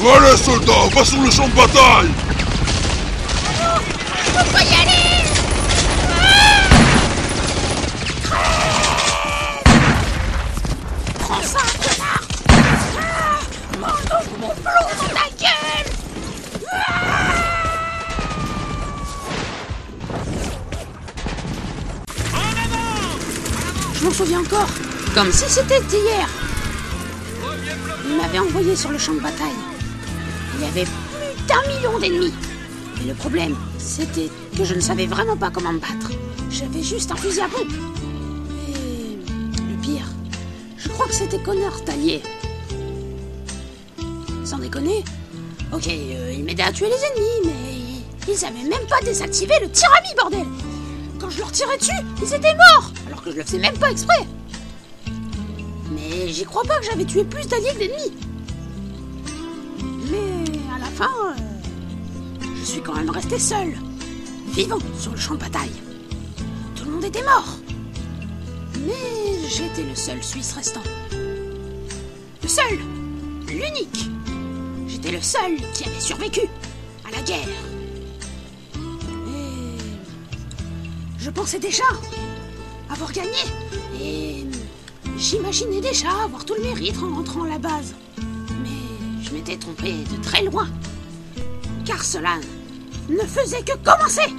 Allez, soldats, va sur le champ de bataille Faut pas y aller Prends ça, connard Mon mon dans ta gueule Je m'en souviens encore, comme si c'était hier. Il m'avait envoyé sur le champ de bataille. Il y avait plus d'un million d'ennemis. Et le problème, c'était que je ne savais vraiment pas comment me battre. J'avais juste un fusil à pompe. Et le pire, je crois que c'était Connor Tallier. Sans déconner, ok, euh, il m'aidait à tuer les ennemis, mais ils avaient même pas désactivé le tir à bordel Quand je leur tirais dessus, ils étaient morts, alors que je le faisais même pas exprès Mais j'y crois pas que j'avais tué plus d'alliés que d'ennemis. Mais à la fin, euh, je suis quand même resté seul, vivant sur le champ de bataille. Tout le monde était mort. Mais j'étais le seul Suisse restant. Le seul, l'unique. J'étais le seul qui avait survécu à la guerre. Et je pensais déjà avoir gagné. Et j'imaginais déjà avoir tout le mérite en rentrant à la base. Trompé de très loin. Car cela ne faisait que commencer.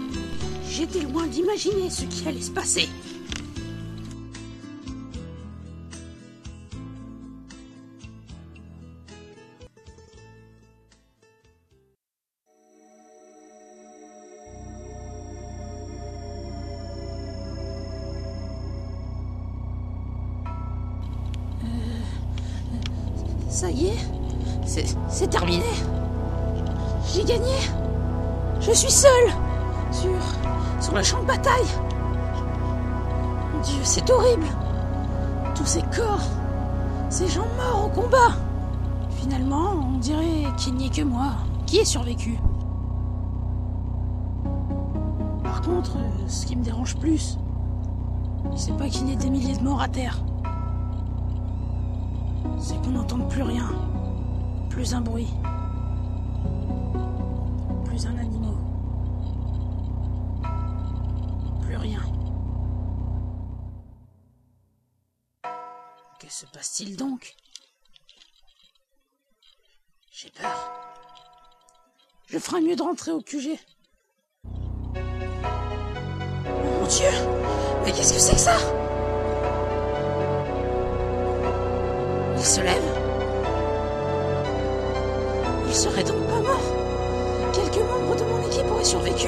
J'étais loin d'imaginer ce qui allait se passer. Ça y est, c'est, terminé. J'ai gagné. Je suis seul sur, sur le champ de bataille. Dieu, c'est horrible. Tous ces corps, ces gens morts au combat. Finalement, on dirait qu'il n'y ait que moi qui ai survécu. Par contre, ce qui me dérange plus, c'est pas qu'il y ait des milliers de morts à terre. C'est qu'on n'entende plus rien. Plus un bruit. Plus un animal. Plus rien. Que se passe-t-il donc? J'ai peur. Je ferais mieux de rentrer au QG. Mon Dieu Mais qu'est-ce que c'est que ça? Il se lève. Il serait donc pas mort. Quelques membres de mon équipe auraient survécu.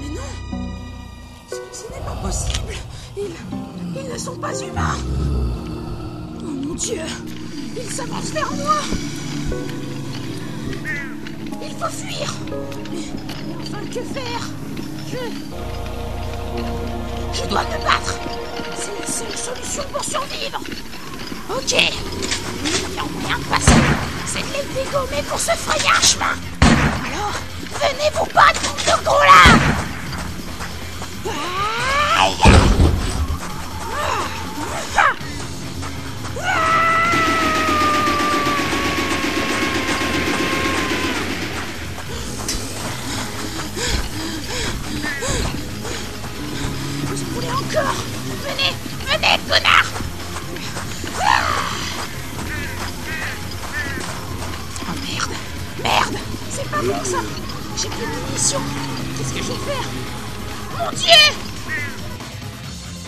Mais non. Ce, n'est pas possible. Ils, ils ne sont pas humains. Oh mon Dieu. Ils s'avancent vers moi. Il faut fuir. Mais, mais enfin, que faire? Je... Je dois me battre. C'est la seule solution pour survivre. Ok. Il y a de passer. C'est de les dégommer pour se frayer un chemin. Alors, venez vous battre, de gros là ça. J'ai plus de munitions. Qu'est-ce que je vais faire? Mon Dieu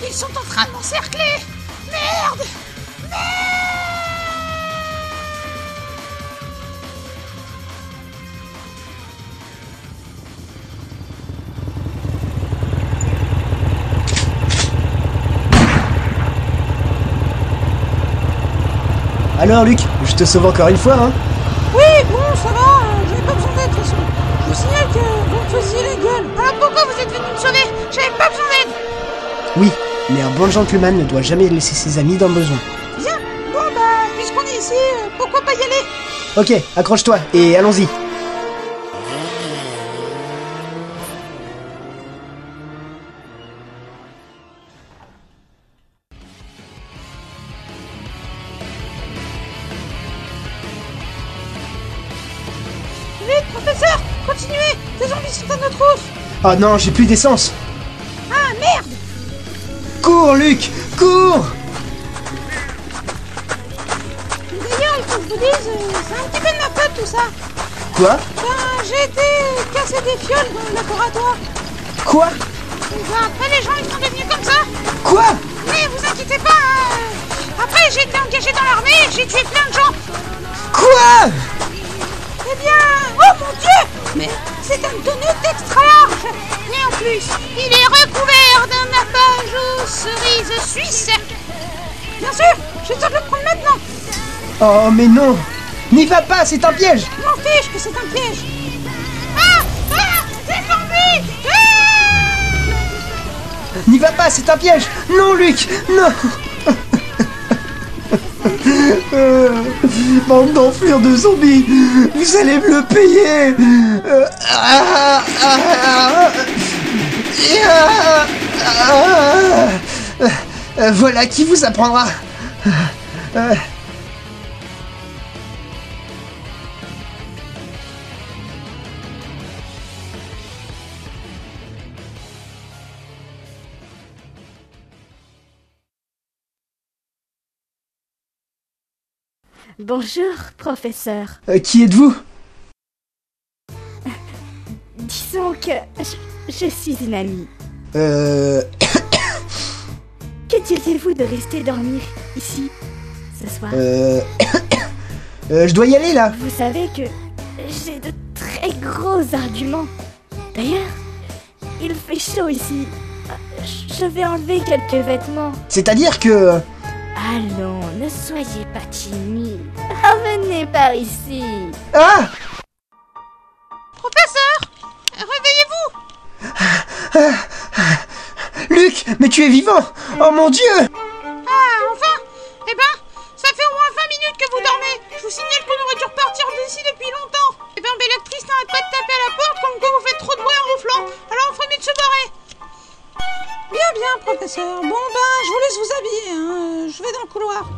Ils sont en train de m'encercler. Merde Alors Luc, je te sauve encore une fois, hein J'avais pas besoin d'aide Oui, mais un bon gentleman ne doit jamais laisser ses amis dans le besoin. Bien, bon bah, puisqu'on est ici, euh, pourquoi pas y aller? Ok, accroche-toi et allons-y. Professeur, continuez Des zombies sont à notre route Oh non, j'ai plus d'essence. Cours, Luc Cours D'ailleurs, il faut que je vous dise, euh, c'est un petit peu de ma faute tout ça. Quoi? Ben, j'ai été casser des fioles dans le laboratoire. Quoi? Ben, après, les gens, ils sont devenus comme ça. Quoi? Mais vous inquiétez pas, hein. Après, j'ai été engagé dans l'armée et j'ai tué plein de gens. Quoi? Eh bien, oh mon dieu Mais c'est un donut extra large Et en plus, il est recouvert d'un nappage aux cerises suisses. Bien sûr, je te le prendre maintenant. Oh mais non. N'y va pas, c'est un piège. M'en fiche que c'est un piège. Ah Ah Des zombies Ah N'y va pas, c'est un piège. Non, Luc Non Euh, Bande de zombies Vous allez me le payer Euh, ah, ah, ah, ah, ah, euh, Voilà qui vous apprendra Euh, Bonjour, professeur. euh, Qui êtes-vous? Disons que je, je suis une amie. Euh... Que diriez-vous de rester dormir ici ce soir? Euh... euh, Je dois y aller là Vous savez que j'ai de très gros arguments. D'ailleurs, il fait chaud ici. Je vais enlever quelques vêtements. C'est-à-dire que... Allons, ne soyez pas timide. Revenez par ici. Ah Professeur Réveillez-vous Luc, mais tu es vivant Oh mon dieu Ah, enfin Eh ben, ça fait au moins 20 minutes que vous dormez Je vous signale qu'on aurait dû repartir d'ici depuis longtemps Eh ben, l'actrice n'arrête pas de taper à la porte comme quoi vous faites trop de bruit en ronflant Alors on ferait mieux de se barrer Bien, bien, professeur. Bon ben, je vous laisse vous habiller, hein. Je vais dans le couloir.